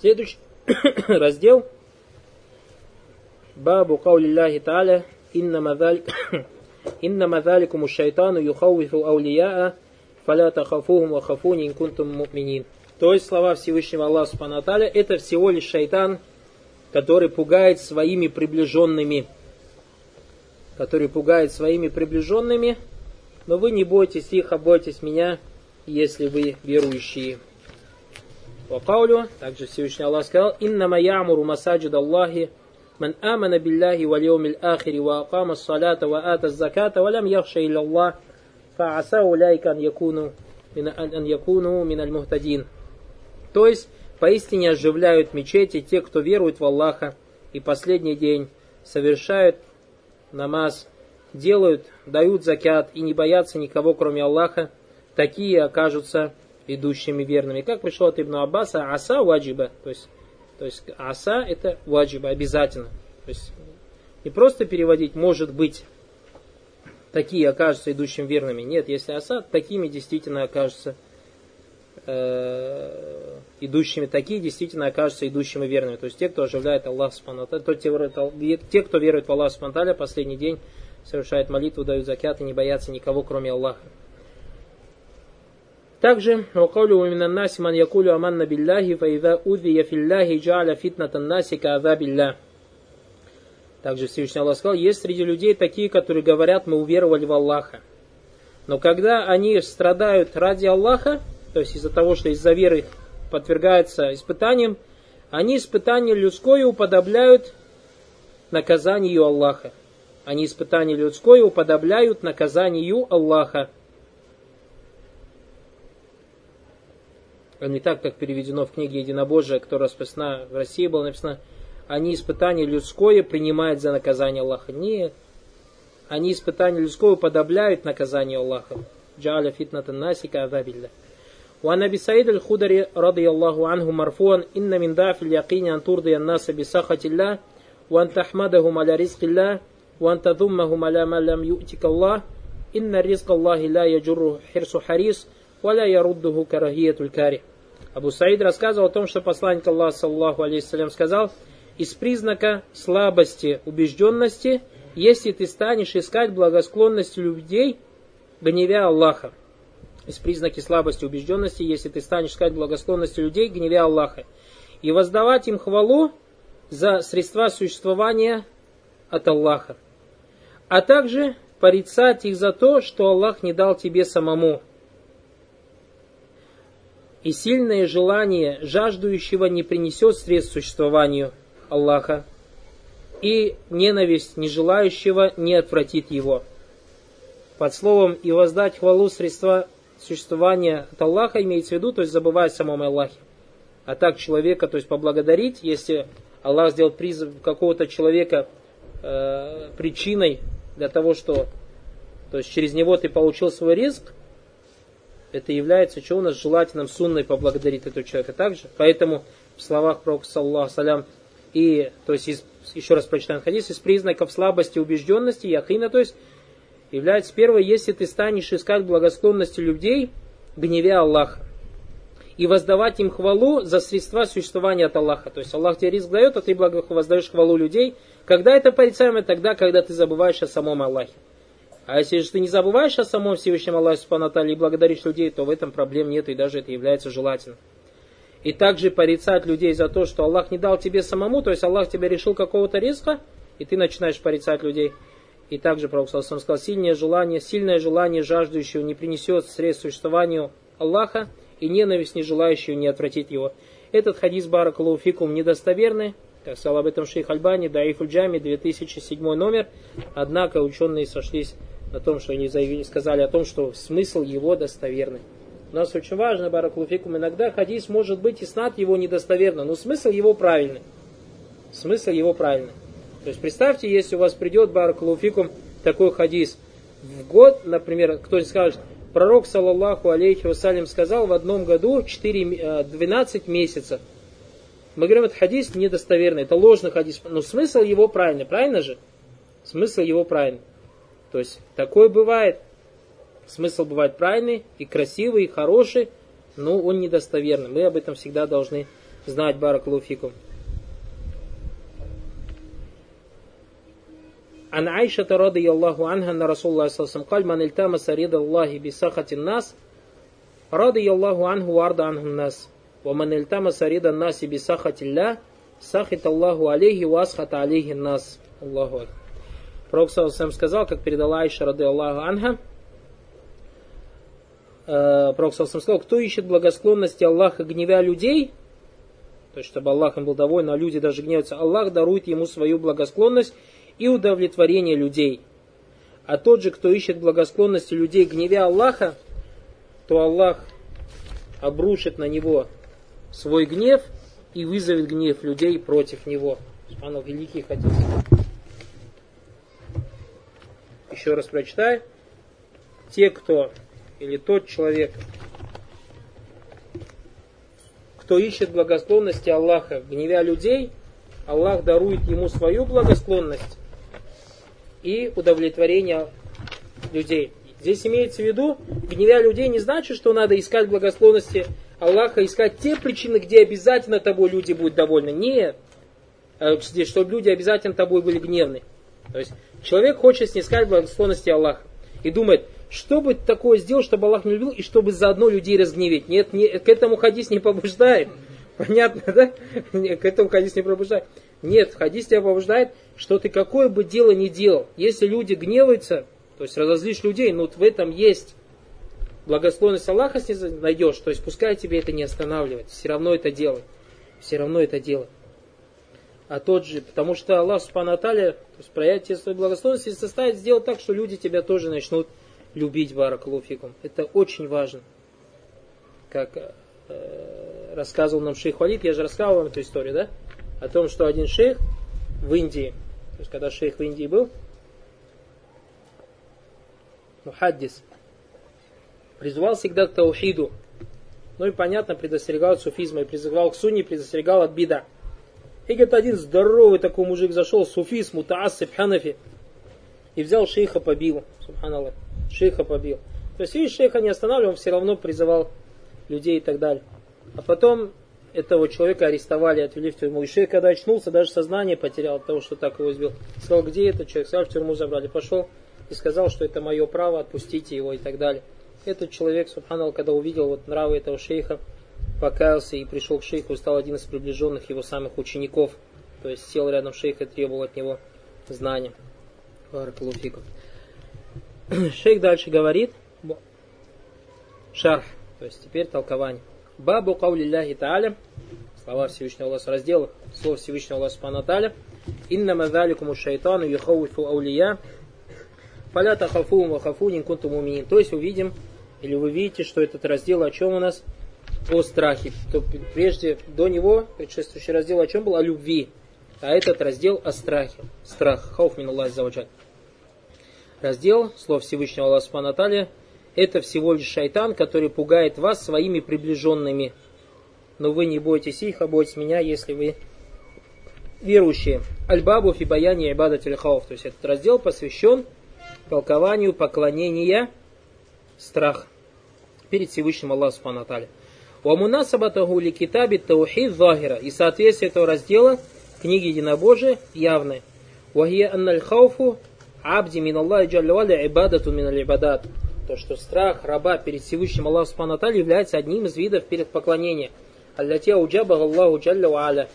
Следующий раздел. Бабу каулиллахи та'аля иннама заликум шайтану юхауифу аулияа фаля тахафухум ва хафуни ин кунтум муминин. То есть слова Всевышнего Аллаха Субхану это всего лишь шайтан, который пугает своими приближенными. Который пугает своими приближенными, но вы не бойтесь их, а бойтесь меня, если вы верующие. Вакаулю, также Всевышний Аллах сказал, «Иннама ямуру масаджид Аллахи, ман амана билляхи вал йомил ахири, ва акама салата, ва ата заката, ва فعسى яхша أن Аллах, من أن уляйка من якуну. То есть, поистине оживляют мечети те, кто верует в Аллаха, и последний день совершают намаз, делают, дают закят и не боятся никого, кроме Аллаха, такие окажутся идущими верными. Как пришло от Ибн Аббаса, аса ваджиба, то есть, то есть аса это ваджиба, обязательно. То есть не просто переводить может быть, такие окажутся идущими верными. Нет, если аса, такими действительно окажутся э, идущими, такие действительно окажутся идущими верными. То есть те, кто оживляет Аллах то те, кто верует в Аллах Субхану последний день совершает молитву, дают закят и не боятся никого, кроме Аллаха. Также وقوله من الناس من يقول آمنا بالله فإذا أذي في الله جعل فتنة الناس كعذاب الله. Также Всевышний Аллах сказал, есть среди людей такие, которые говорят, мы уверовали в Аллаха. Но когда они страдают ради Аллаха, то есть из-за того, что из-за веры подвергаются испытаниям, они испытания людское уподобляют наказанию Аллаха. Они испытания людское уподобляют наказанию Аллаха. не так, как переведено в книге Единобожия, которая расписана в России, было написано, они испытания людское принимают за наказание Аллаха. Не, они испытания людское подобляют наказание Аллаха. Джа'аля фитната насика азабилля. وعن ابي سعيد الخدري رضي الله عنه مرفوعا ان من ضعف اليقين ان ترضي الناس بسخط الله وان تحمدهم على رزق الله وان تذمهم على ما لم يؤتك الله ان الرزق الله لا يجر حرص حريص ولا يرده كراهية الكاره Абу Саид рассказывал о том, что посланник Аллаха, саллаху алейхиссалям, сказал, из признака слабости убежденности, если ты станешь искать благосклонности людей, гневя Аллаха. Из признаки слабости убежденности, если ты станешь искать благосклонности людей, гневя Аллаха. И воздавать им хвалу за средства существования от Аллаха. А также порицать их за то, что Аллах не дал тебе самому и сильное желание жаждущего не принесет средств существованию Аллаха, и ненависть нежелающего не отвратит его. Под словом «и воздать хвалу средства существования от Аллаха» имеется в виду, то есть забывая о самом Аллахе. А так человека, то есть поблагодарить, если Аллах сделал призыв какого-то человека э, причиной для того, что то есть через него ты получил свой риск, это является, что у нас желательным сунной поблагодарить этого человека также. Поэтому в словах Пророка, саллаху салям, и, то есть, из, еще раз прочитаем хадис, из признаков слабости убежденности, яхина, то есть, является первое, если ты станешь искать благосклонности людей, гневя Аллаха, и воздавать им хвалу за средства существования от Аллаха. То есть Аллах тебе риск дает, а ты воздаешь хвалу людей. Когда это порицаемо? Тогда, когда ты забываешь о самом Аллахе. А если же ты не забываешь о самом Всевышнем Аллахе Субхану и благодаришь людей, то в этом проблем нет, и даже это является желательным. И также порицать людей за то, что Аллах не дал тебе самому, то есть Аллах тебе решил какого-то риска, и ты начинаешь порицать людей. И также Пророк сказал, сильное желание, сильное желание жаждущего не принесет средств существованию Аллаха, и ненависть не желающего не отвратит его. Этот хадис Баракалуфикум недостоверный, как сказал об этом шейх Альбани, Даифуль Джами, 2007 номер, однако ученые сошлись о том, что они заявили, сказали о том, что смысл его достоверный. У нас очень важно, Баракулуфикум, иногда хадис может быть и снат его недостоверно, но смысл его правильный. Смысл его правильный. То есть представьте, если у вас придет Баракулуфикум такой хадис в год, например, кто-нибудь скажет, пророк, саллаллаху алейхи вассалям, сказал в одном году 4, 12 э, месяцев. Мы говорим, это хадис недостоверный, это ложный хадис, но смысл его правильный, правильно же? Смысл его правильный. То есть такое бывает. Смысл бывает правильный, и красивый, и хороший, но он недостоверный. Мы об этом всегда должны знать баракулуфикум. عن عائشة رضي الله عنها أن رسول الله صلى الله عليه وسلم قال من التمس رضا الله بسخط الناس رضي الله عنه وارضى عنه الناس ومن التمس رضا الناس بسخط الله سخط الله عليه واسخط عليه الناس الله أكبر Пророк сам сказал, как передала Айша, рады Аллаху Анха, э, Пророк сам сказал, кто ищет благосклонности Аллаха, гневя людей, то есть, чтобы Аллах им был доволен, а люди даже гневаются, Аллах дарует ему свою благосклонность и удовлетворение людей. А тот же, кто ищет благосклонности людей, гневя Аллаха, то Аллах обрушит на него свой гнев и вызовет гнев людей против него. Оно великий хадис. Еще раз прочитаю. Те, кто, или тот человек, кто ищет благосклонности Аллаха, гневя людей, Аллах дарует ему свою благосклонность и удовлетворение людей. Здесь имеется в виду, гневя людей не значит, что надо искать благосклонности Аллаха, искать те причины, где обязательно тобой люди будут довольны. Нет. А здесь, чтобы люди обязательно тобой были гневны. То есть человек хочет снискать благосклонности Аллаха и думает, что бы такое сделал, чтобы Аллах не любил, и чтобы заодно людей разгневить. Нет, не, к этому хадис не побуждает. Понятно, да? К этому хадис не побуждает. Нет, хадис тебя побуждает, что ты какое бы дело ни делал, если люди гневаются, то есть разозлишь людей, но вот в этом есть благословенность Аллаха, найдешь, то есть пускай тебе это не останавливает, все равно это делай, все равно это делай. А тот же, потому что Аллах Субхану Аталя, то есть проявить свою благословенность и заставить сделать так, что люди тебя тоже начнут любить Баракалуфикум. Это очень важно. Как э, рассказывал нам шейх Валид, я же рассказывал вам эту историю, да? О том, что один шейх в Индии, то есть когда шейх в Индии был, Мухаддис, призывал всегда к таухиду. Ну и понятно, предостерегал от суфизма, и призывал к сунне, предостерегал от бида. И говорит, один здоровый такой мужик зашел, суфиз, мутаассиб, ханафи, и взял шейха побил, субханаллах, шейха побил. То есть, видишь, шейха не останавливал, он все равно призывал людей и так далее. А потом этого человека арестовали, отвели в тюрьму. И шейх, когда очнулся, даже сознание потерял от того, что так его избил. Сказал, где этот человек? Сказал, в тюрьму забрали. Пошел и сказал, что это мое право, отпустите его и так далее. Этот человек, субханал, когда увидел вот нравы этого шейха, покаялся и пришел к шейху, стал один из приближенных его самых учеников. То есть сел рядом шейх и требовал от него знания. Шейх дальше говорит, шарх, то есть теперь толкование. Бабу каулилляхи та'аля, слова Всевышнего Аллаха, раздел слов Всевышнего Аллаха Субхану Та'аля, инна мазаликуму шайтану юхауифу аулия, фаля тахафум вахафунин кунтум уминин. То есть увидим, или вы видите, что этот раздел о чем у нас? О страхе. То прежде, до него, предшествующий раздел о чем был? О любви. А этот раздел о страхе. Страх. Хауф мин Аллах Раздел, слов Всевышнего Аллаха Субхану это всего лишь шайтан, который пугает вас своими приближенными. Но вы не бойтесь их, а бойтесь меня, если вы верующие. Аль-Бабу фи баяни ибада То есть этот раздел посвящен толкованию поклонения страх перед Всевышним Аллахом Субхану Ли китаби таухид захира. И соответствие этого раздела книги Единобожия явное. Вахия анналь хауфу абди мин Аллахи джалля ибадату мин аль ибадат то, что страх раба перед Всевышним Аллахом Субхану является одним из видов перед поклонения. Аллати ауджаба Аллаху джалля аля,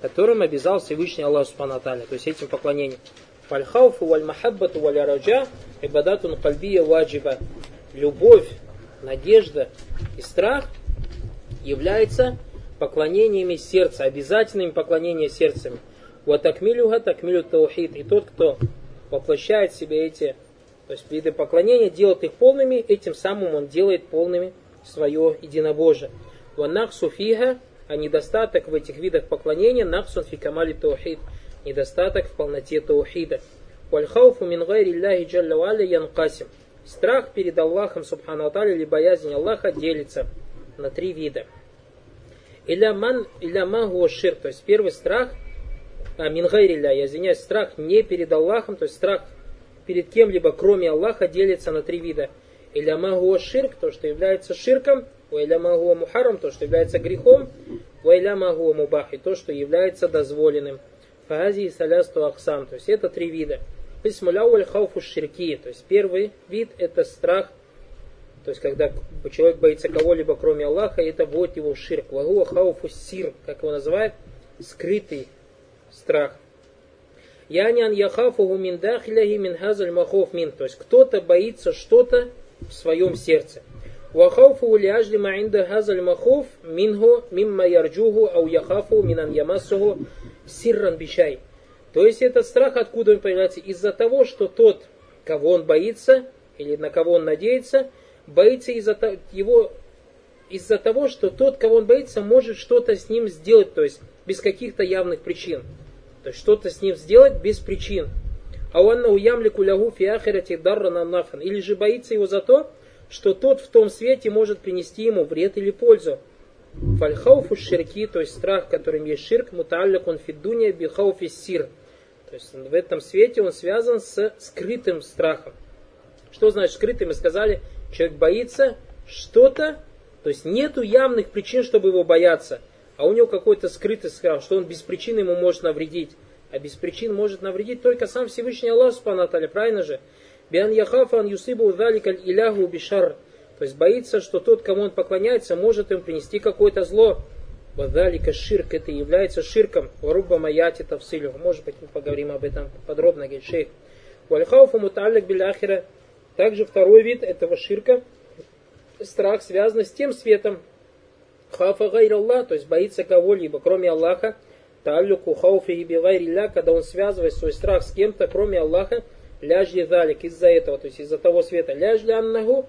которым обязал Всевышний Аллах Субхану То есть этим поклонением. Фальхауфу валь махаббату валь араджа ибадатун кальбия ваджиба. Любовь, надежда и страх являются поклонениями сердца, обязательными поклонениями сердцем. Ватакмилюга такмилю таухид. И тот, кто воплощает в себе эти то есть виды поклонения, делает их полными, этим самым он делает полными свое единобожие. Ванах суфиха, а недостаток в этих видах поклонения, нахсун фикамали таухид, недостаток в полноте таухида. Вальхауфу мин гайри Аллахи джалля валя янкасим. Страх перед Аллахом, субхану или боязнь Аллаха делится на три вида. Иля ман, иля ман ширк, то есть первый страх, а, мин гайри я извиняюсь, страх не перед Аллахом, то есть страх перед кем-либо, кроме Аллаха, делится на три вида. Иля магуа ширк, то, что является ширком, у иля магуа мухарам, то, что является грехом, вайлямаху мубах, и то, что является дозволенным. Фази и салясту аксам, то есть это три вида. Писмуляуль хауфу ширки, то есть первый вид это страх, то есть когда человек боится кого-либо кроме Аллаха, это вводит его в ширк. Вагуа хауфу сир, как его называют, скрытый страх. Янян яхафуху мин дахиляхи мин хазаль махов мин. То есть кто-то боится что-то в своем сердце. Вахауфу ляжли маинда хазаль махов минху мимма ярджуху ау яхафу минан ямасуху сирран бишай. То есть этот страх, откуда он появляется? Из-за того, что тот, кого он боится, или на кого он надеется, боится из-за его из-за того, что тот, кого он боится, может что-то с ним сделать, то есть без каких-то явных причин. То есть что-то с ним сделать без причин. А он уямлику лягу фиахирати дарра нафан. Или же боится его за то, что тот в том свете может принести ему вред или пользу. Фальхауфу ширки, то есть страх, которым есть ширк, муталлякун фиддуния бихауфи сир. То есть в этом свете он связан с скрытым страхом. Что значит скрытым? Мы сказали, человек боится что-то, то есть нету явных причин, чтобы его бояться – а у него какой-то скрытый страх, что он без причины ему может навредить. А без причин может навредить только сам Всевышний Аллах Субхану правильно же? Биан яхафан юсибу даликаль иляху бишар. То есть боится, что тот, кому он поклоняется, может им принести какое-то зло. Вадалика ширк, это является ширком. Варуба маяти тавсилю. Может быть, мы поговорим об этом подробно, говорит шейх. Вальхауфу муталлик биляхира. Также второй вид этого ширка, страх связан с тем светом, хафа гайр Аллах, то есть боится кого-либо, кроме Аллаха, талюку хауфи и бигайрилля, когда он связывает свой страх с кем-то, кроме Аллаха, ляжли залик, из-за этого, то есть из-за того света, ляжли аннаху,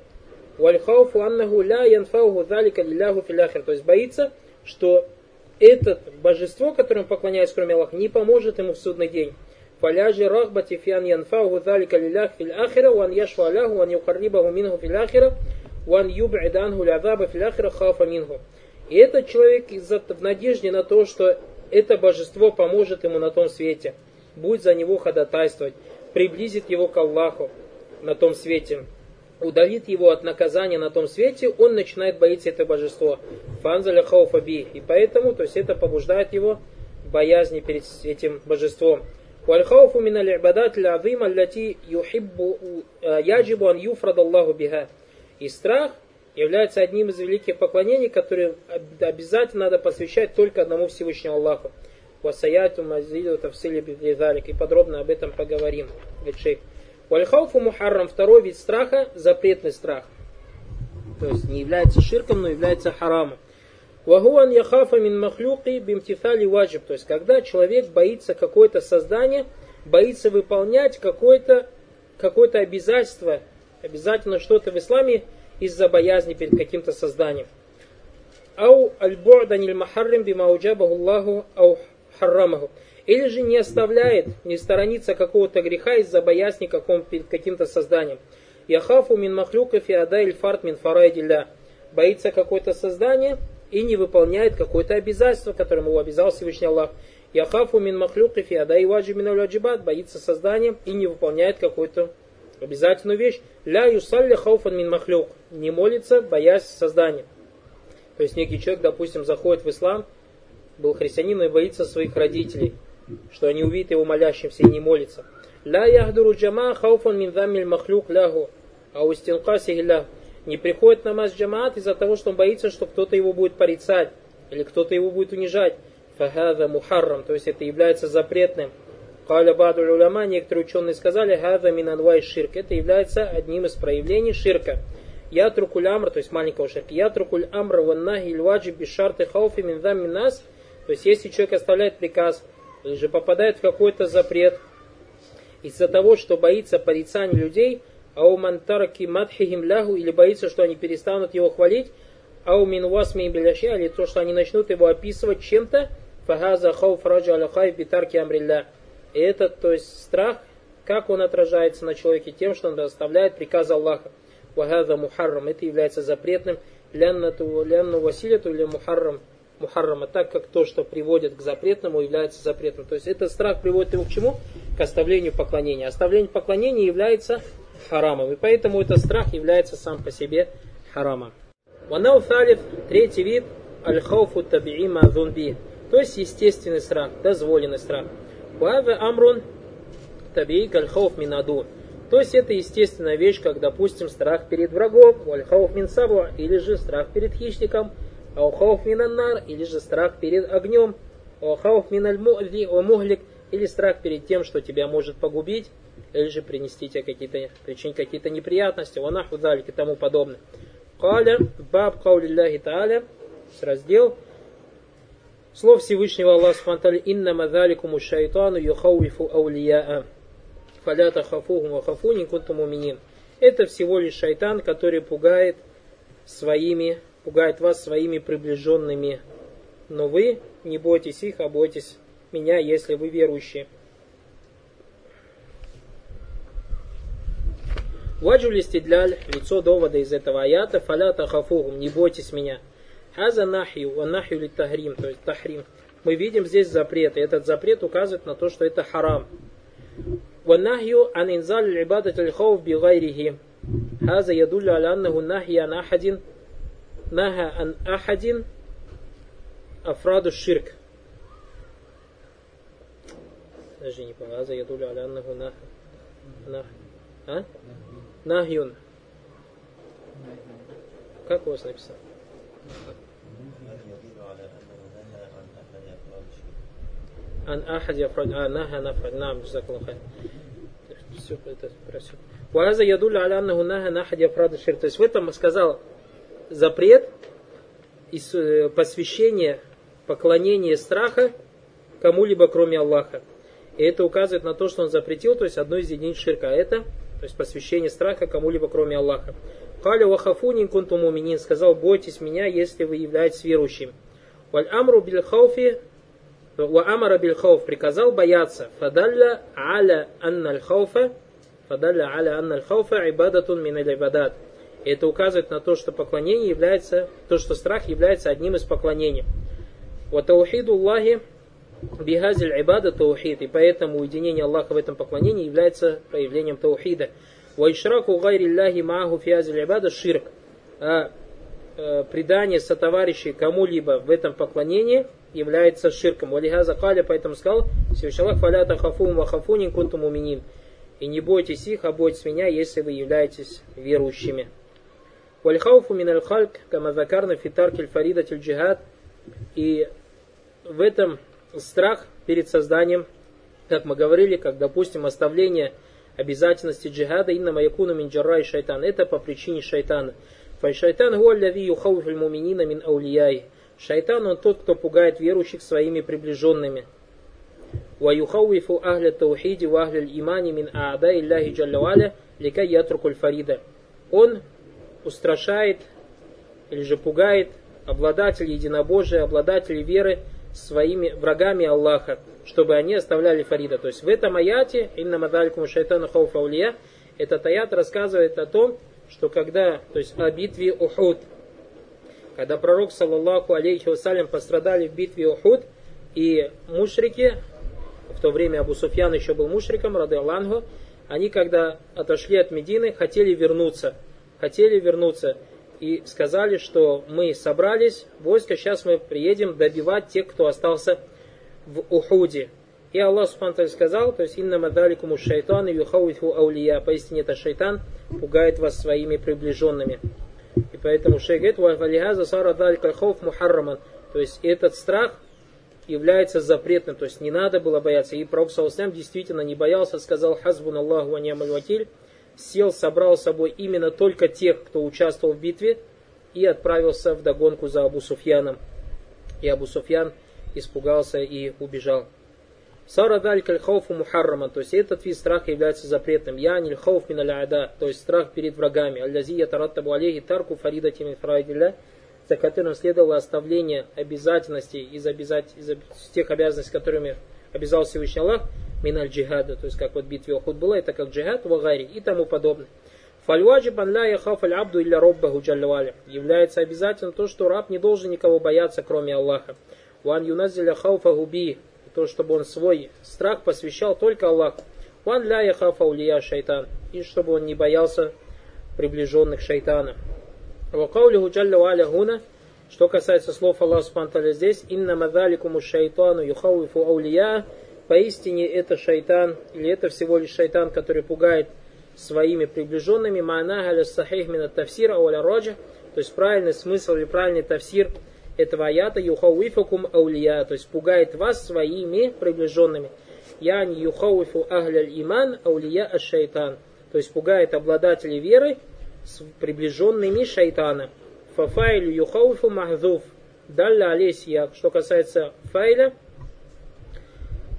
вальхауфу аннаху ля янфауху залика лилляху филяхир, то есть боится, что это божество, которому поклоняется, кроме Аллаха, не поможет ему в судный день. فلاجي رغبة في أن ينفعه ذلك لله في الآخرة وأن يشفع له وأن يقربه منه في الآخرة وأن يبعد عنه العذاب في الآخرة خاف منه и этот человек в надежде на то, что это божество поможет ему на том свете, будет за него ходатайствовать, приблизит его к Аллаху на том свете, удалит его от наказания на том свете, он начинает боиться это божество. Фанзаля хауфаби. И поэтому, то есть это побуждает его боязни перед этим божеством. والخوف من العبادات العظيمة التي يحب يجب أن يفرض الله بها. И страх является одним из великих поклонений, которые обязательно надо посвящать только одному Всевышнему Аллаху. Васаяту мазиду тавсили бидалик. И подробно об этом поговорим. Говорит шейх. Вальхауфу мухаррам. Второй вид страха – запретный страх. То есть не является ширком, но является харамом. Вагуан яхафа мин махлюки бимтифали ваджиб. То есть когда человек боится какое-то создание, боится выполнять какое-то какое обязательство, обязательно что-то в исламе из-за боязни перед каким-то созданием. Ау аль-бу'дан махаррим бима уджабаху Аллаху ау харрамаху. Или же не оставляет, не сторонится какого-то греха из-за боязни каком, перед каким-то созданием. Яхафу мин махлюка фи адай фарт мин фарайдилля. Боится какое-то создание и не выполняет какое-то обязательство, которым его обязал Всевышний Аллах. Яхафу мин махлюка фи адай ваджи мин боится создания и не выполняет какое-то обязательную вещь. Ля юсалли хауфан мин махлюк. Не молится, боясь создания. То есть некий человек, допустим, заходит в ислам, был христианином и боится своих родителей, что они увидят его молящимся и не молится. Ля яхдуру джама хауфан мин замиль махлюк лягу. А у стенкаси не приходит намаз джамаат из-за того, что он боится, что кто-то его будет порицать или кто-то его будет унижать. Фахада мухаррам, то есть это является запретным. Каля Баду некоторые ученые сказали, хаза минанвай ширк. Это является одним из проявлений ширка. Я трукуль амр, то есть маленького ширка. Я трукуль амр ваннахи ильваджи бишарты хауфи миндам минас. То есть если человек оставляет приказ, или же попадает в какой-то запрет, из-за того, что боится порицания людей, ау мантараки мадхихим лягу, или боится, что они перестанут его хвалить, ау минвасми биляши, или то, что они начнут его описывать чем-то, фагаза хауф раджа аляхай битарки амрилля. И этот, то есть страх, как он отражается на человеке? Тем, что он доставляет приказ Аллаха. Вагада мухаррам. Это является запретным. Лянну василяту или мухаррам. Мухаррама, так как то, что приводит к запретному, является запретным. То есть этот страх приводит его к чему? К оставлению поклонения. Оставление поклонения является харамом. И поэтому этот страх является сам по себе харамом. Ванау третий вид, аль-хауфу таби'i мазунби. То есть естественный страх, дозволенный страх. Вава амрун таби'i каль-хауф минаду. То есть это естественная вещь, как, допустим, страх перед врагом, валь-хауф мин или же страх перед хищником, аухауф мин аннар, или же страх перед огнем, аухауф мин аль-му'зи, мухлик, или страх перед тем, что тебя может погубить, или же принести тебе какие-то, причинить какие-то неприятности, ванаху и тому подобное. Каля, баб каулиллахи тааля, раздел, слов Всевышнего Аллаха Субтитры «Инна мазаликуму шайтану юхауифу аулияа, фаля тахафухум вахафуни кунтум уминин». Это всего лишь шайтан, который пугает своими, пугает вас своими приближенными. Но вы не бойтесь их, а бойтесь меня, если вы верующие. Ваджу листидляль, лицо довода из этого аята, фаля тахафугум, не бойтесь меня. Хаза нахью, ва нахью ли тахрим, то есть тахрим. Мы видим здесь запрет, и этот запрет указывает на то, что это харам. Ва нахью ан инзаль ибадат аль-хауф би гайрихи. Хаза ядулля аля аннаху ан ахадин, наха ан ахадин афраду ширк. Даже не понял. Хаза ядулля аля аннаху нах. А? Нахюн. Как у вас написано? Ан ахад яфрад. А, наха нафрад. Нам, джазакаллаху хайр. Все, это просил. Ваза ядуля аля аннаху наха нахад яфрад шир. То есть в этом сказал запрет из э, посвящения, поклонения страха кому-либо, кроме Аллаха. И это указывает на то, что он запретил, то есть одно из единиц ширка. Это то есть посвящение страха кому-либо кроме Аллаха. Каля вахафунин кунту муминин, сказал, бойтесь меня, если вы являетесь верующим. Валь амру биль хауфи, ва амара биль хауф, приказал бояться. Фадалля аля анна аль хауфа, фадалля аля анна аль хауфа ибадатун мин аль ибадат. Это указывает на то, что поклонение является, то, что страх является одним из поклонений. Ва таухиду Аллахи Бихазиль ибада таухид. И поэтому уединение Аллаха в этом поклонении является проявлением таухида. Вайшраку гайри Аллахи маху фиазиль ибада ширк. А э, предание сотоварищей кому-либо в этом поклонении является ширком. Валихаза каля, поэтому сказал, Всевышний Аллах, фаля тахафум вахафунин кунтум уминин. И не бойтесь их, а бойтесь меня, если вы являетесь верующими. Вальхауфу мин аль-хальк, камазакарна фитаркиль фаридатель джихад. И в этом страх перед созданием, как мы говорили, как, допустим, оставление обязательности джихада инна маякуна мин и шайтан. Это по причине шайтана. Фальшайтан гуалляви юхауфиль муминина мин аулияй. Шайтан он тот, кто пугает верующих своими приближенными. Ваюхауифу ахля таухиди ва имани мин аада илляхи джаллаваля лика ятрукуль фарида. Он устрашает или же пугает обладателей единобожия, обладателей веры – своими врагами Аллаха, чтобы они оставляли Фарида. То есть в этом аяте, инна мадалькум шайтану хауфа улия, этот аят рассказывает о том, что когда, то есть о битве Ухуд, когда пророк, саллаллаху алейхи вассалям, пострадали в битве Ухуд, и мушрики, в то время Абу Суфьян еще был мушриком, рады Аллаху, они, когда отошли от Медины, хотели вернуться. Хотели вернуться и сказали, что мы собрались, войско, сейчас мы приедем добивать тех, кто остался в Ухуде. И Аллах Субхану сказал, то есть инна мадаликуму шайтан и юхауифу аулия, поистине это шайтан пугает вас своими приближенными. И поэтому шейх говорит, валихаза сара далика хауф мухарраман, то есть этот страх является запретным, то есть не надо было бояться. И Пророк Саусам действительно не боялся, сказал хазбун Аллаху ва вакиль, сел, собрал с собой именно только тех, кто участвовал в битве, и отправился в догонку за Абу Суфьяном. И Абу Суфьян испугался и убежал. Сара даль хауфу мухарраман, то есть этот вид страха является запретным. Я не хауф мин то есть страх перед врагами. Аллази ятараттабу алейхи тарку фарида тимин за которым следовало оставление обязательностей из, обязать, из тех обязанностей, которыми обязал Всевышний Аллах, миналь джихада, то есть как вот битве Ухуд было, это как джихад, вагари и тому подобное. Фальваджиб ля яхаф аль абду илля роббаху джаллаваля. Является обязательно то, что раб не должен никого бояться, кроме Аллаха. Ван юназиля хауфа губи. То, чтобы он свой страх посвящал только Аллаху. Ван ля яхафа улия шайтан. И чтобы он не боялся приближенных шайтана. Вакаулиху джалла валя гуна Что касается слов Аллаха Субтитры здесь, «Инна мадаликуму шайтану юхауифу аулия» Поистине это шайтан, или это всего лишь шайтан, который пугает своими приближенными, ма'на галя сахих мина тавсира ауля роджа, то есть правильный смысл или правильный тавсир этого аята юхауифакум аулия, то есть пугает вас своими приближенными. Яни юхауифу ахляль иман аулия аш шайтан, то есть пугает обладателей веры с приближенными шайтана. Фафайлю юхауифу махзуф. Далля алесия. Что касается файля,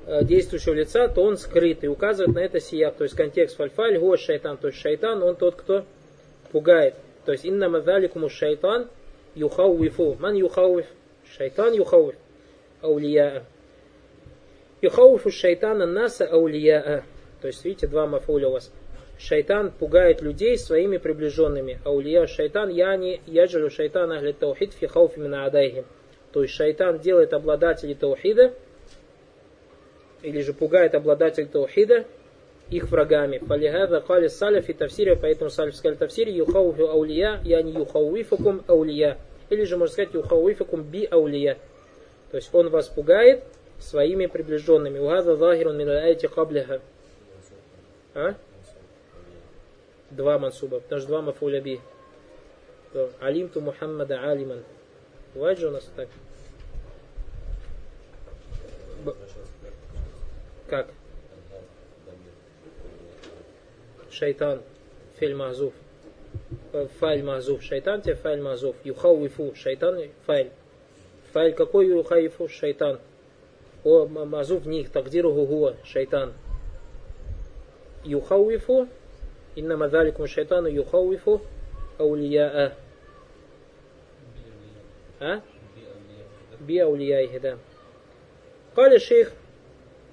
э, действующего лица, то он скрыт и указывает на это сияк. То есть контекст фальфаль, го шайтан, то есть шайтан, он тот, кто пугает. То есть инна мазаликуму шайтан юхауифу. Ман юхауиф? Шайтан юхауиф. Аулия. Юхауифу шайтана наса аулия. То есть, видите, два мафуля у вас шайтан пугает людей своими приближенными. Аулия шайтан яни яджалю шайтан ахли таухид фи хауфи адайхим. То есть шайтан делает обладателей таухида, или же пугает обладателей таухида их врагами. Фалихада кали саляфи тавсире, поэтому салиф сказали тавсире, юхауфу аулия, яни юхауифакум аулия. Или же можно сказать юхауифакум би аулия. То есть он вас пугает своими приближенными. Угаза захирун мин айти каблиха. А? Два мансуба, потому что два мафуля би. Алимту Мухаммада алиман. Бывает же у нас так? Б... Как? Шайтан. Фель мазуф. Э, файль мазуф. Шайтан тебе файль мазуф. Юхауифу. Шайтан файль. Файль какой юхаифу? Шайтан. О мазуф них. Тагдиру гугуа. Шайтан. Юхауифу Инна мазаликум шайтану юхауифу аулия, А? Би аулияихи, да. Кали шейх,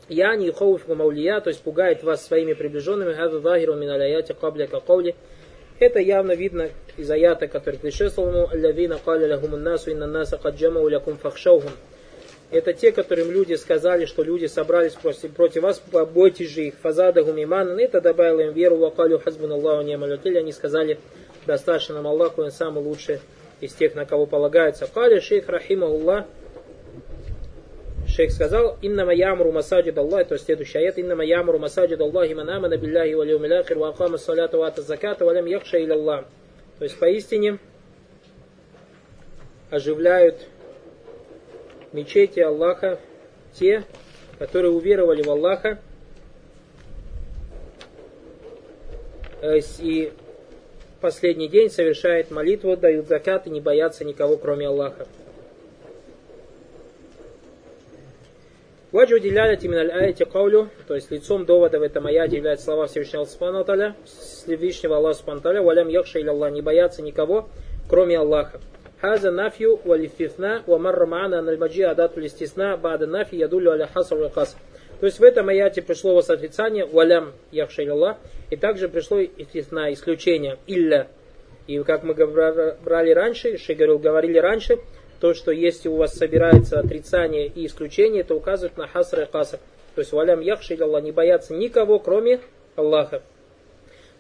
Яни и Хоуфку Маулия, то есть пугает вас своими приближенными, Хазу Захиру Миналяяти Кабля Каковли. Это явно видно из аята, который предшествовал ему, Лавина Кали Лахумун Насу, Инна Наса Каджама Улякум Фахшаухум. Это те, которым люди сказали, что люди собрались против, против вас, бойтесь же их. Фазада гумиман. Это добавило им веру. Вакалю хазбун Аллаху не Они сказали, достаточно нам Аллаху, он самый лучший из тех, на кого полагается. Кали шейх рахима Аллах. Шейх сказал, иннама ямру масаджид Аллах, то есть следующий аят, иннама ямру масаджид Аллахи ман амана билляхи ва льюмил ахир ва акама саляту ва ата заката ва яхша иля Аллах. То есть поистине оживляют мечети Аллаха те, которые уверовали в Аллаха э, и последний день совершает молитву, дают закат и не боятся никого, кроме Аллаха. Ваджу диляляти мин аяти каулю, то есть лицом довода в этом аяте являются слова Всевышнего Субхану Всевышнего Аллаха Субхану валям якша или Аллах, не боятся никого, кроме Аллаха. Хаза валифифна ва марра маана нальмаджи адату листисна бада нафи ядулю аля хаср кас. То есть в этом аяте пришло восклицание валям яхшайлаллах, и также пришло истисна, исключение, илля. И как мы брали раньше, Шигарил говорили раньше, то, что если у вас собирается отрицание и исключение, это указывает на хаср и каср. То есть валям яхшайлаллах, не бояться никого, кроме Аллаха.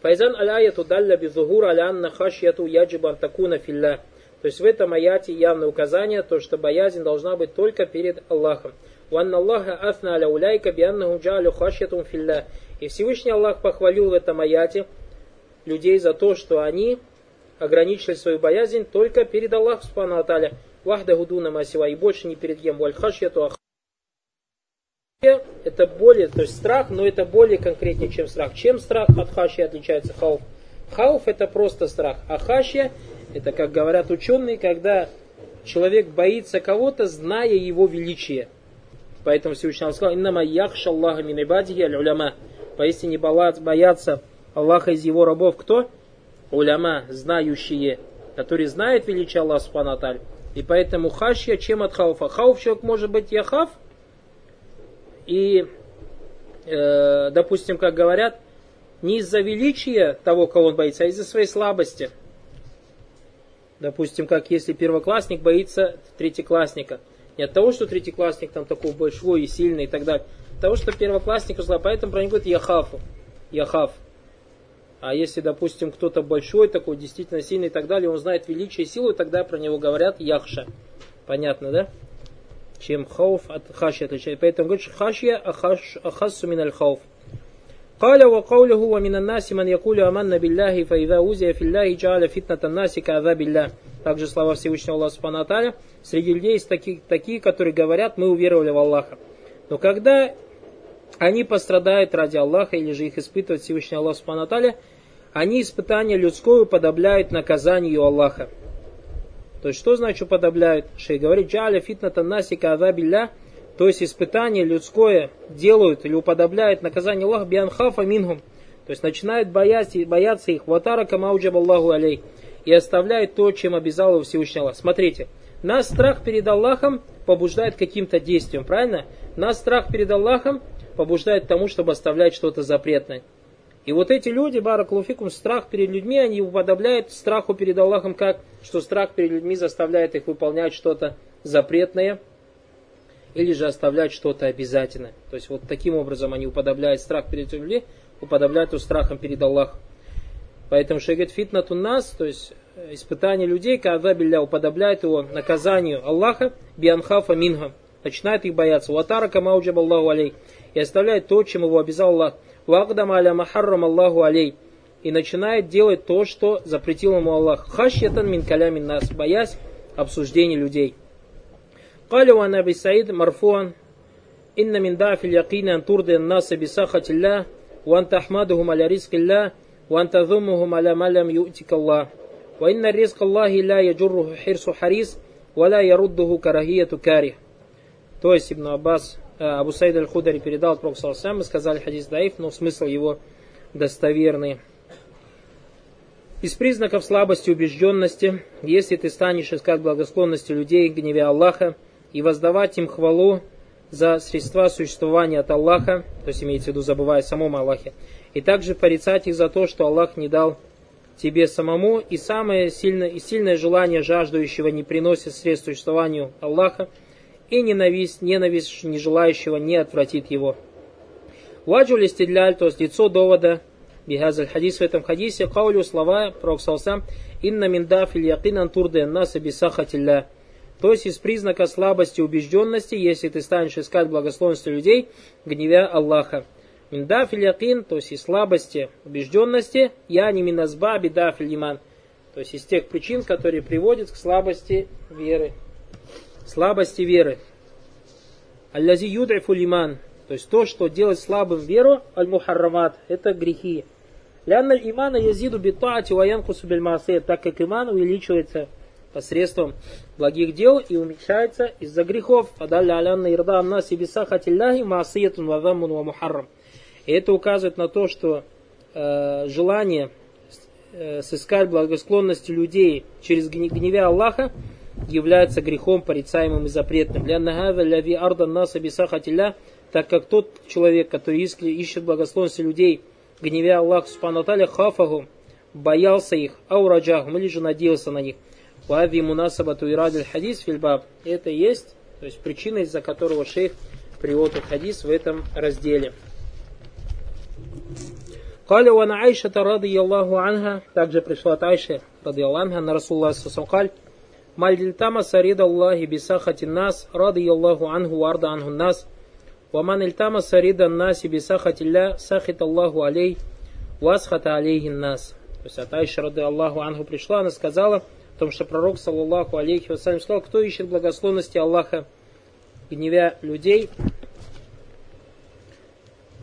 Файзан аль-аяту далля бизугур аля анна хашьяту яджибан такуна филля. То есть в этом аяте явное указание, то, что боязнь должна быть только перед Аллахом. «Ванна Аллаха афна аля уляйка бианнаху джалю хашьятум филля». И Всевышний Аллах похвалил в этом аяте людей за то, что они ограничили свою боязнь только перед Аллахом, субхану аталя, вахда гудуна масива, и больше не перед кем. Валь это более, то есть страх, но это более конкретнее, чем страх. Чем страх от хашья отличается хауф? Хауф это просто страх, а хашья это, как говорят ученые, когда человек боится кого-то, зная его величие. Поэтому Всевышний Аллах сказал, «Иннама яхша Аллаха мин ибадихи аль-уляма». Поистине боятся Аллаха из его рабов кто? Уляма, знающие, которые знают величие Аллаха Субхану И поэтому хашья чем от хауфа? Хауф человек может быть яхав, и, э, допустим, как говорят, не из-за величия того, кого он боится, а из-за своей слабости – Допустим, как если первоклассник боится третьеклассника. Не от того, что третьеклассник там такой большой и сильный и так далее. От того, что первоклассник зла, поэтому про него говорит Яхафу. Яхаф. А если, допустим, кто-то большой, такой действительно сильный и так далее, он знает величие и силу, тогда про него говорят яхша. Понятно, да? Чем хауф от хаши отличается. Поэтому говорит, хашья ахассу миналь хауф. قال وقوله ومن الناس من يقول آمنا بالله فإذا أوذي في الله جعل فتنة الناس كعذاب الله. Также слова Всевышнего Аллаха Субхану Среди людей есть такие, такие, которые говорят, мы уверовали в Аллаха. Но когда они пострадают ради Аллаха или же их испытывает Всевышний Аллах Субхану они испытания людское уподобляют наказанию Аллаха. То есть, что значит уподобляют? Шей говорит, джаля фитната насика азабилля, то есть испытание людское делают или уподобляют наказание Аллаха бианхафа минхум. То есть начинают бояться, бояться их, ватара камауджаб Аллаху алей, и оставляют то, чем обязал его Всевышний Аллах. Смотрите, нас страх перед Аллахом побуждает каким-то действием, правильно? Нас страх перед Аллахом побуждает к тому, чтобы оставлять что-то запретное. И вот эти люди, баракулуфикум, страх перед людьми, они уподобляют страху перед Аллахом как, что страх перед людьми заставляет их выполнять что-то запретное, или же оставлять что-то обязательное. То есть вот таким образом они уподобляют страх перед людьми, уподобляют его страхом перед Аллахом. Поэтому шегет фитнату нас, то есть э, испытание людей, когда билля уподобляет его наказанию Аллаха, бианхафа минха, начинает их бояться. Ватара камауджаб Аллаху алей. И оставляет то, чем его обязал Аллах. Вагдам аля махаррам Аллаху алей. И начинает делать то, что запретил ему Аллах. Хашьятан мин калямин нас. Боясь обсуждений людей. قال عن أبي سعيد مرفوعا إن من ضعف اليقين أن ترضي الناس بسخط الله وأن تحمدهم على رزق الله وأن تذمهم على ما لم يؤتك الله وإن الرزق الله لا يجره حرص حريص ولا يرده كراهية كاره То есть Ибн Аббас, Абу Саид Аль-Худари передал от Пророка мы сказали хадис даиф, но смысл его достоверный. Из признаков слабости убежденности, если ты станешь искать благосклонности людей, гневе Аллаха, и воздавать им хвалу за средства существования от Аллаха, то есть имеется в виду забывая самому Аллахе, и также порицать их за то, что Аллах не дал тебе самому, и самое сильное, и сильное желание жаждущего не приносит средств существованию Аллаха, и ненависть, ненависть не желающего не отвратит его. Ваджу листидляль, то есть лицо довода, бихазаль хадис в этом хадисе, каулю слова, пророк инна миндафиль якин антурде наса бисахатилля. То есть из признака слабости убежденности, если ты станешь искать благословенности людей, гневя Аллаха. Миндафиль якин, то есть из слабости убежденности, я не миназба бидафиль иман. То есть из тех причин, которые приводят к слабости веры. Слабости веры. Аллази юдрифу лиман. То есть то, что делает слабым веру, аль-мухаррамат, это грехи. Лянна имана язиду битаати ваянку субельмасе, так как иман увеличивается посредством благих дел и уменьшается из-за грехов. Фадалля алянна ирда амна сибисахатилляхи маасиятун вазаммун ва мухаррам. Это указывает на то, что э, желание э, сыскать благосклонности людей через гневя Аллаха является грехом порицаемым и запретным. Так как тот человек, который ищет благословенности людей, гневя Аллаха субхану хафаху, боялся их, аураджахум, или же надеялся на них. Вади мунасабату и радиль хадис фильбаб. Это есть, то есть причина, из-за которого шейх приводит хадис в этом разделе. Каля ван Айша ради Аллаху анха. Также пришла от Айши ради Аллаху на Расулла Сусамкаль. Мальдильтама сарида Аллахи бисахати нас ради Аллаху анху варда анху нас. Ваман ильтама сарида наси бисахатилля сахит Аллаху алей васхата алейхин нас. То есть а от Айши ради Аллаху анху пришла, она сказала – о том, что пророк, саллаллаху алейхи вассалям, сказал, кто ищет благословности Аллаха, гневя людей,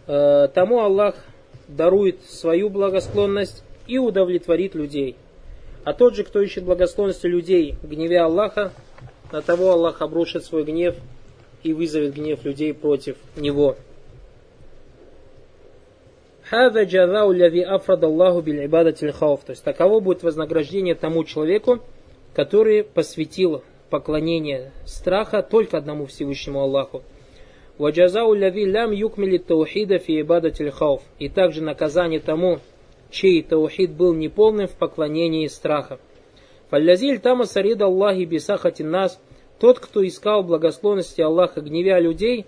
э, тому Аллах дарует свою благосклонность и удовлетворит людей. А тот же, кто ищет благословенности людей, гневя Аллаха, на того Аллах обрушит свой гнев и вызовет гнев людей против него. Хаза джазау ляви афрад Аллаху биль ибадати То есть таково будет вознаграждение тому человеку, который посвятил поклонение страха только одному Всевышнему Аллаху. Ваджазау лям юкмили таухида фи ибадати И также наказание тому, чей таухид был неполным в поклонении страха. Фаллязиль тама сарида Аллахи бисахати нас, тот, кто искал благословности Аллаха, гневя людей,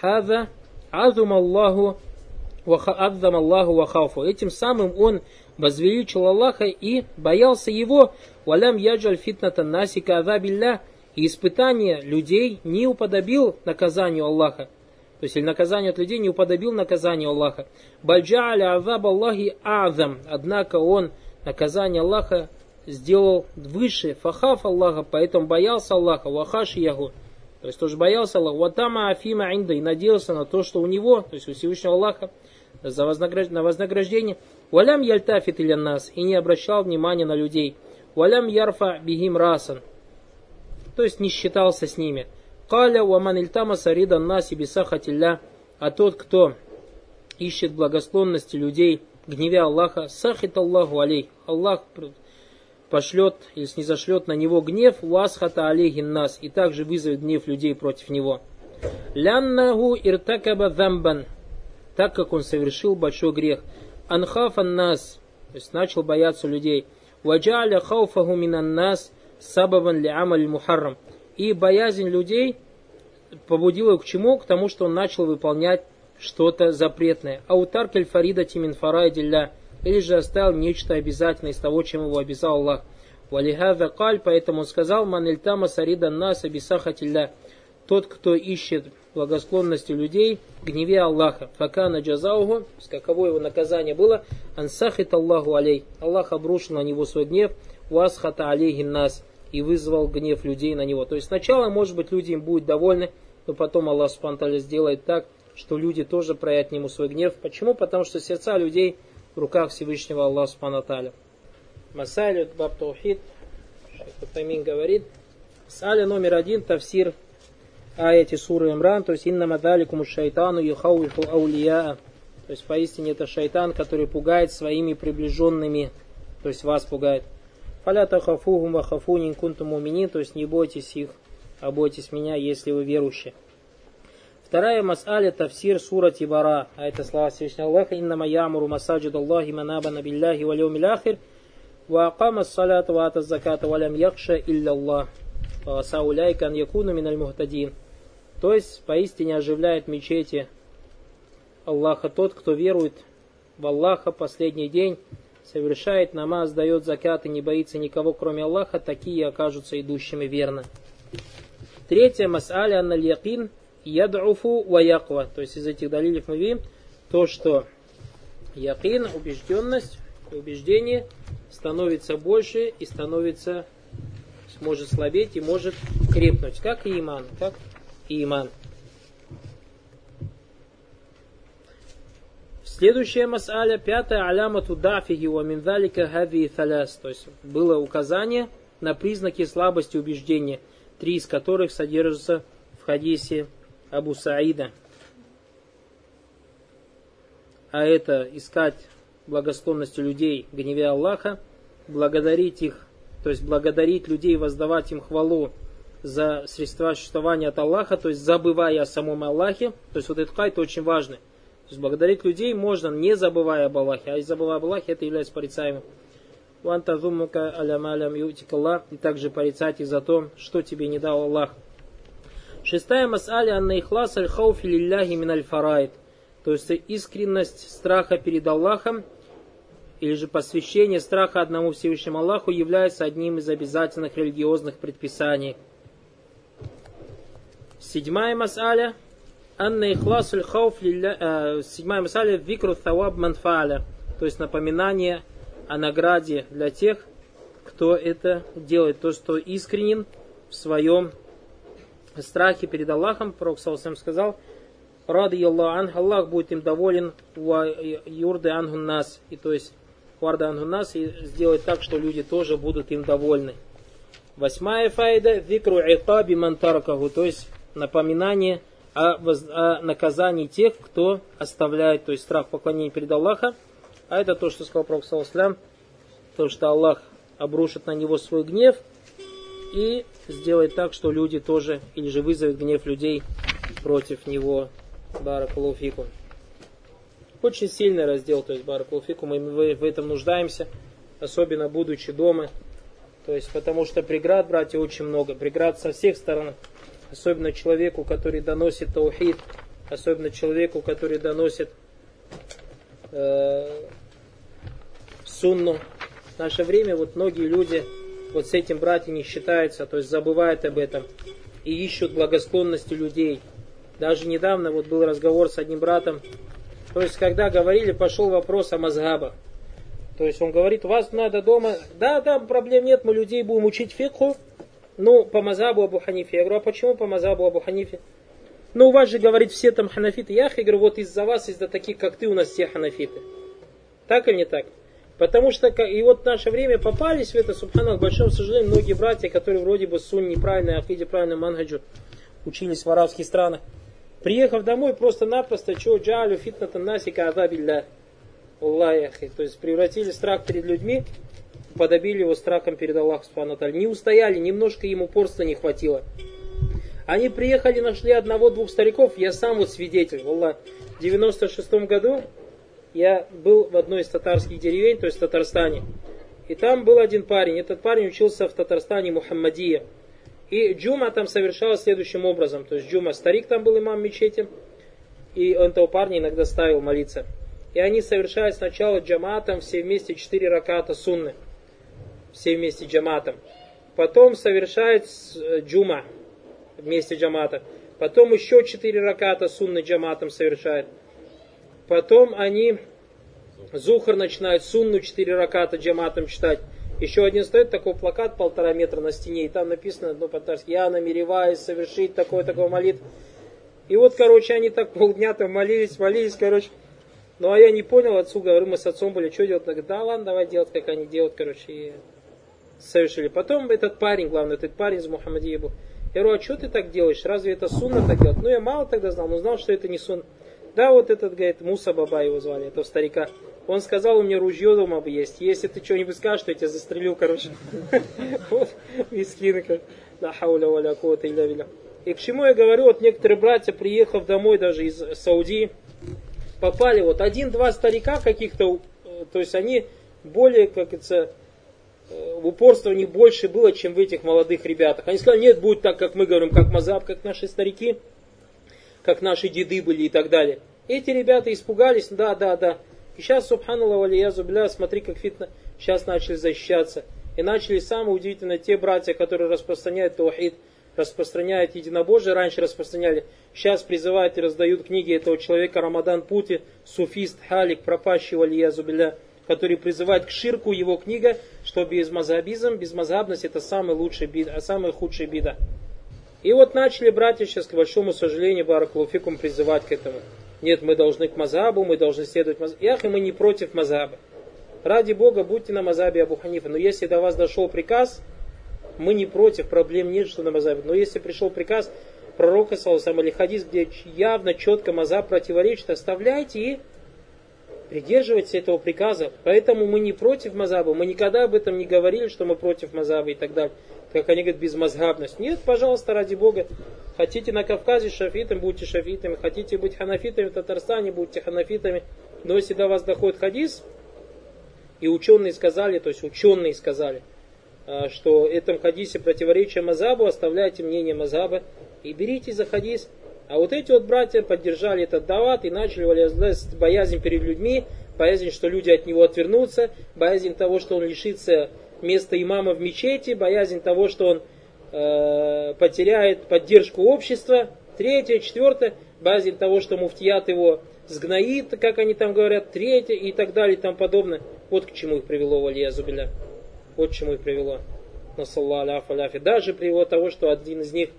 хаза азум Аллаху Аддам Аллаху вахауфу. Этим самым он возвеличил Аллаха и боялся его, валям яджаль фитната насика азабилля, и испытание людей не уподобил наказанию Аллаха. То есть, или наказание от людей не уподобил наказанию Аллаха. Бальджа'аля азаб Аллахи азам. Однако он наказание Аллаха сделал выше. Фахаф Аллаха, поэтому боялся Аллаха. Вахаш ягу. То есть тоже боялся Аллаха. Ватама афима инда. И надеялся на то, что у него, то есть у Всевышнего Аллаха, за вознагражд... на вознаграждение. Валям яльтафит или нас. И не обращал внимания на людей. Валям ярфа бигим расан. То есть не считался с ними. Каля уаман ильтамаса ридан наси бисахатилля. А тот, кто ищет благосклонности людей, гневя Аллаха, сахит Аллаху алей. Аллах пошлет или снизошлет на него гнев, уасхата алейхин нас, и также вызовет гнев людей против него. Ляннаху иртакаба замбан, так как он совершил большой грех. Анхафан нас, то есть начал бояться людей. Ваджаля хауфаху минан нас, сабабан ли амаль мухаррам и боязнь людей побудила к чему? К тому, что он начал выполнять что-то запретное. Аутар кельфарида тимин фарайдилля. Или же оставил нечто обязательное из того, чем его обязал Аллах. Валихада каль, поэтому он сказал, манильтама сарида наса бисахатилля. Тот, кто ищет благосклонности людей, гневе Аллаха. Факана джазауху, каково его наказание было, ансахит Аллаху алей. Аллах обрушил на него свой гнев, васхата алейхин нас и вызвал гнев людей на него. То есть сначала, может быть, люди им будут довольны, но потом Аллах Субтитры сделает так, что люди тоже проявят нему свой гнев. Почему? Потому что сердца людей в руках Всевышнего Аллаха Субтитры. Масалю Баб Таухид, говорит, Саля номер один, тавсир аяти суры Имран, то есть инна мадаликуму шайтану юхауиху аулия. То есть поистине это шайтан, который пугает своими приближенными, то есть вас пугает. Фаля тахафухум вахафунин кунтум муминин, то есть не бойтесь их, а бойтесь меня, если вы верующие. Вторая мас'аля тавсир сура Тибара, а это слова Всевышнего Аллаха, иннама ямуру масаджид Аллахи манаба набилляхи валюмил ахир, ва акама салата ва ата заката валям якша илля Аллах, ва сауляйка ан якуну миналь мухтадин. То есть, поистине оживляет мечети Аллаха тот, кто верует в Аллаха последний день, совершает намаз, дает закат и не боится никого, кроме Аллаха, такие окажутся идущими верно. Третье, мас'аля анналь якин яд'уфу ва. То есть из этих далилев мы видим то, что якин, убежденность, убеждение становится больше и становится, может слабеть и может крепнуть, как и иман, как и иман. Следующая мас'аля, пятая, аляма тудафиги ва миндалика хави таляс. То есть было указание на признаки слабости убеждения, три из которых содержатся в хадисе Абу Саида. А это искать благосклонности людей, гневе Аллаха, благодарить их, то есть благодарить людей, воздавать им хвалу за средства существования от Аллаха, то есть забывая о самом Аллахе. То есть вот этот хайт очень важный. То есть благодарить людей можно, не забывая об Аллахе. А и забывая об Аллахе, это является порицаемым. Ван тазумука алямалям Аллах. И также порицать их за то, что тебе не дал Аллах. Шестая мас'аля анна ихлас аль хауфи лилляхи мин аль. То есть искренность страха перед Аллахом или же посвящение страха одному Всевышнему Аллаху является одним из обязательных религиозных предписаний. Седьмая мас'аля Анна ихласуль хауф э, седьмая масаля викру thawab манфаля, то есть напоминание о награде для тех, кто это делает, то, что искренен в своем страхе перед Аллахом. Пророк Саусам сказал, Рады Аллах, Аллах будет им доволен, юрды ангу нас, и то есть варда ангу нас, и сделать так, что люди тоже будут им довольны. Восьмая файда, викру икаби мантаркаху, то есть напоминание о, о наказании тех, кто оставляет, то есть страх поклонения перед Аллахом. А это то, что сказал Пророк Саласлям, то, что Аллах обрушит на него свой гнев и сделает так, что люди тоже, или же вызовет гнев людей против него. Баракулуфику. Очень сильный раздел, то есть Баракулуфику, мы в этом нуждаемся, особенно будучи дома. То есть, потому что преград, братья, очень много. Преград со всех сторон особенно человеку, который доносит таухид, особенно человеку, который доносит э, сунну. В наше время вот многие люди вот с этим братья не считаются, то есть забывают об этом и ищут благосклонности людей. Даже недавно вот был разговор с одним братом, то есть когда говорили, пошел вопрос о мазхабах. То есть он говорит, вас надо дома, да, да, проблем нет, мы людей будем учить фикху, ну, по мазабу Абу Ханифе. Я говорю, а почему по мазабу Абу Ханифе? Ну, у вас же, говорит, все там ханафиты. Я, говорю, вот из-за вас, из-за таких, как ты, у нас все ханафиты. Так или не так? Потому что, и вот в наше время попались в это, субхану, к большому сожалению, многие братья, которые вроде бы сунь неправильной ахиде, правильно мангаджу, учились в арабских странах. Приехав домой, просто-напросто, что джалю фитната насика азабилля. Аллахи. То есть превратили страх перед людьми, подобили его страхом перед Аллахом Субхану Не устояли, немножко им упорства не хватило. Они приехали, нашли одного-двух стариков, я сам вот свидетель. Аллах, в 96 году я был в одной из татарских деревень, то есть в Татарстане. И там был один парень. Этот парень учился в Татарстане Мухаммадия. И джума там совершалась следующим образом. То есть джума, старик там был имам мечети, и он этого парня иногда ставил молиться. И они совершают сначала джаматом все вместе четыре раката сунны. Все вместе джаматом. Потом совершают э, джума вместе джамата. Потом еще четыре раката сунны джаматом совершают. Потом они зухар начинают сунну четыре раката джаматом читать. Еще один стоит такой плакат полтора метра на стене, и там написано, ну, по-татарски, я намереваюсь совершить такой-такой молитв. И вот, короче, они так полдня там молились, молились, короче. Ну, а я не понял, отцу говорю, мы с отцом были, что делать? Он говорит, да ладно, давай делать, как они делают, короче, и совершили. Потом этот парень, главный, этот парень из Мухаммадии был. Я говорю, а что ты так делаешь? Разве это сунна так делать? Ну, я мало тогда знал, но знал, что это не сунна. Да, вот этот, говорит, Муса Баба его звали, этого старика. Он сказал, у меня ружье дома есть. Если ты что-нибудь скажешь, то я тебя застрелю, короче. Вот, мискины, как. Да хауля валя кота илля И к чему я говорю, вот некоторые братья, приехав домой даже из Саудии, попали вот один-два старика каких-то, э, то есть они более, как это, упорство не больше было, чем в этих молодых ребятах. Они сказали, нет, будет так, как мы говорим, как мазаб, как наши старики, как наши деды были и так далее. Эти ребята испугались, да, да, да. И сейчас, субханаллах, валиязу смотри, как фитна, сейчас начали защищаться. И начали самое удивительное, те братья, которые распространяют таухид, распространяют единобожие, раньше распространяли, сейчас призывают и раздают книги этого человека Рамадан Пути, суфист, халик, пропащий, валиязу который призывает к ширку его книга, что безмазабизм, безмазабность это самый лучший бида, а самая худшая бида. И вот начали братья сейчас, к большому сожалению, Баракулуфикум призывать к этому. Нет, мы должны к мазабу, мы должны следовать мазабу. Ях, и мы не против мазаба. Ради Бога, будьте на мазабе Абу Ханифа. Но если до вас дошел приказ, мы не против, проблем нет, что на мазабе. Но если пришел приказ пророка, саллаху или хадис, где явно, четко мазаб противоречит, оставляйте и придерживайтесь этого приказа. Поэтому мы не против мазаба, мы никогда об этом не говорили, что мы против мазаба и так далее. Как они говорят, безмазгабность. Нет, пожалуйста, ради Бога. Хотите на Кавказе шафитом, будьте шафитами. Хотите быть ханафитами в Татарстане, будьте ханафитами. Но если до вас доходит хадис, и ученые сказали, то есть ученые сказали, а, что этом хадисе противоречие мазабу, оставляйте мнение мазаба и берите за хадис. А вот эти вот братья поддержали этот дават и начали боязнь перед людьми, боязнь, что люди от него отвернутся, боязнь того, что он лишится места имама в мечети, боязнь того, что он э, потеряет поддержку общества. Третье, четвертое, боязнь того, что муфтият его сгноит, как они там говорят, третье и так далее и тому подобное. Вот к чему их привело Валия Зубиля. Вот к чему их привело. Даже привело того, что один из них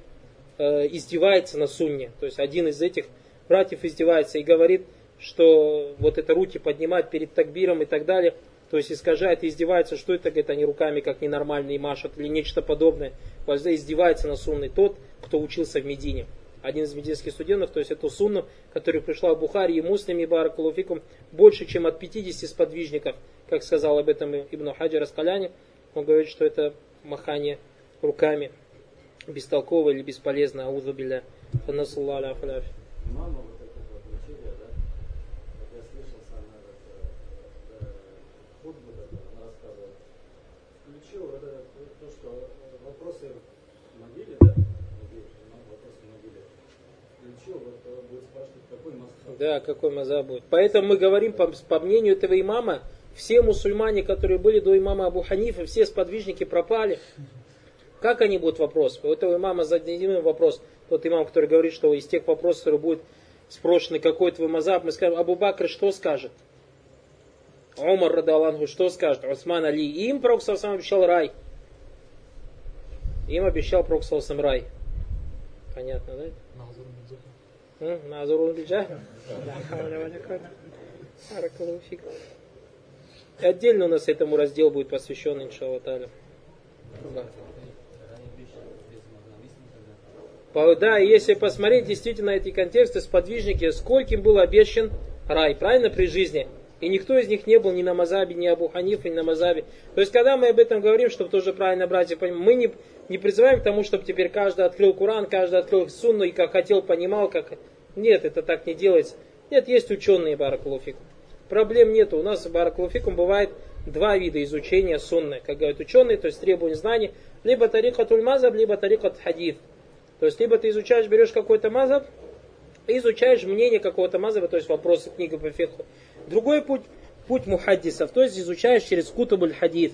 Э, издевается на сунне. То есть один из этих братьев издевается и говорит, что вот это руки поднимать перед такбиром и так далее, то есть искажает и издевается, что это, говорит, они руками как ненормальные машут или нечто подобное. Вождя издевается на сунной тот, кто учился в Медине. Один из мединских студентов, то есть эту сунну, которая пришла в Бухаре и Муслиме, Баракулуфикум, больше, чем от 50 сподвижников, как сказал об этом Ибн Хаджар Аскаляне, он говорит, что это махание руками бестолково или бесполезно, аузу билля. Фанасулла аля фаляфи. Мама вот это вот учение, да, вот я слышал сам этот э, худбу, она рассказывала, включил это, то, что вопросы могиле, да, вопросы могиле, включил, вот будет спрашивать, какой мазхаб. Да, какой мазхаб будет. Поэтому мы говорим, по, по мнению этого имама, все мусульмане, которые были до имама Абу Ханифа, все сподвижники пропали. Как они будут вопрос? У этого имама зададим вопрос. Тот имам, который говорит, что из тех вопросов, которые будут спрошены, какой твой мазаб, мы скажем, Абу Бакр что скажет? Умар Радалангу что скажет? Усман Али. Им Пророк сам обещал рай. Им обещал Пророк сам рай. Понятно, да? Назарун Биджах. Отдельно у нас этому раздел будет посвящен, иншаллах. Да, и если посмотреть действительно эти контексты, сподвижники, скольким был обещан рай, правильно, при жизни? И никто из них не был ни на Мазабе, ни Абу Ханифе, ни на Мазабе. То есть, когда мы об этом говорим, чтобы тоже правильно братья понимать, мы не, не призываем к тому, чтобы теперь каждый открыл Куран, каждый открыл Сунну и как хотел, понимал, как... Нет, это так не делается. Нет, есть ученые Баракулуфикум. Проблем нету. У нас Баракулуфикум бывает два вида изучения сунны, как говорят ученые, то есть требования знаний, либо тарикатуль мазаб, либо тарикат хадид. То есть, либо ты изучаешь, берешь какой-то мазаб, изучаешь мнение какого-то мазаба, то есть вопросы книги по фиху. Другой путь, путь мухаддисов, то есть изучаешь через кутабуль хадис,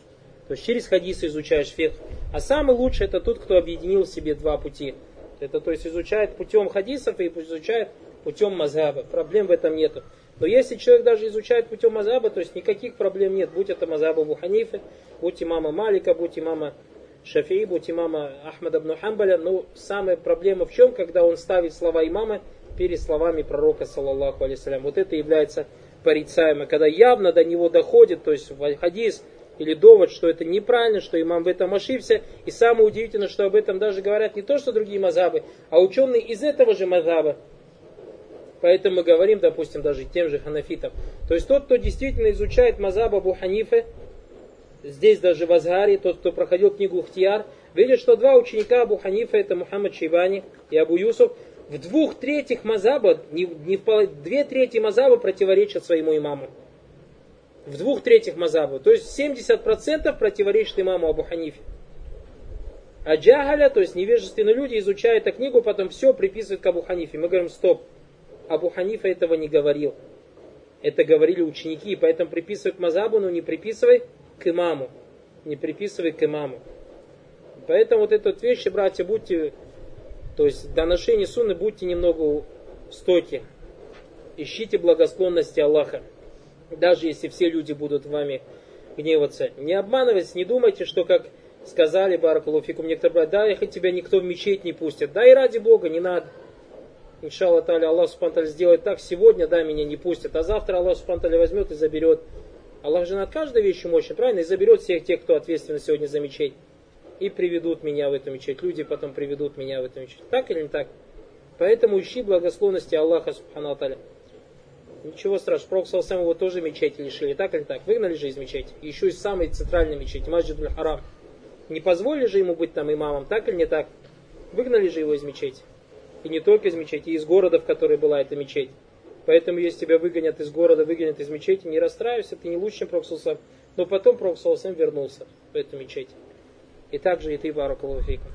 то есть через хадисы изучаешь фих. А самый лучший это тот, кто объединил в себе два пути. Это то есть изучает путем хадисов и изучает путем мазаба. Проблем в этом нету. Но если человек даже изучает путем мазаба, то есть никаких проблем нет. Будь это мазаба Абу Ханифы, будь имама Малика, будь имама Шафии, будь имама Ахмада ибн Хамбаля. Но самая проблема в чем, когда он ставит слова имама перед словами пророка, саллаллаху алейсалям. Вот это является порицаемо, когда явно до него доходит, то есть хадис или довод, что это неправильно, что имам в этом ошибся. И самое удивительное, что об этом даже говорят не то, что другие мазабы, а ученые из этого же мазаба. Поэтому мы говорим, допустим, даже тем же ханафитам. То есть тот, кто действительно изучает мазаб Абу здесь даже в Азгаре, тот, кто проходил книгу Ухтияр, видит, что два ученика Абу Ханифа, это Мухаммад Шейбани и Абу Юсуф, в двух третьих мазаба, не, не в две трети мазаба противоречат своему имаму. В двух третьих мазаба. То есть 70% противоречит имаму Абу Ханифе. А джагаля, то есть невежественные люди, изучают эту книгу, потом все приписывают к Абу Ханифе. Мы говорим, стоп, Абу Ханифа этого не говорил. Это говорили ученики, поэтому приписывай к мазабу, но не приписывай к имаму. Не приписывай к имаму. Поэтому вот эту вот вещи, братья, будьте, то есть до ношения сунны будьте немного стойки. Ищите благосклонности Аллаха. Даже если все люди будут вами гневаться. Не обманывайтесь, не думайте, что как сказали Баракулуфикум некоторые братья, да, их тебя никто в мечеть не пустит. Да и ради Бога не надо. Иншалла Таля, Аллах Субхану сделает так, сегодня, да, меня не пустят, а завтра Аллах Субхану возьмет и заберет. Аллах же над каждой вещью мощный, правильно? И заберет всех тех, кто ответственен сегодня за мечеть. И приведут меня в эту мечеть. Люди потом приведут меня в эту мечеть. Так или не так? Поэтому ищи благосклонности Аллаха Субхану. Ничего страшного. Пророк Салсам его тоже мечети лишили. Так или так? Выгнали же из мечети. Еще из самой центральной мечети, Маджидуль Харам. Не позволили же ему быть там имамом, так или не так? Выгнали же его из мечети. И не только из мечети, и из города, в которой была эта мечеть. Поэтому, если тебя выгонят из города, выгонят из мечети, не расстраивайся, ты не лучше, чем Проксусам. Но потом Проксусам вернулся в эту мечеть. И также и ты, Баракалуфикум.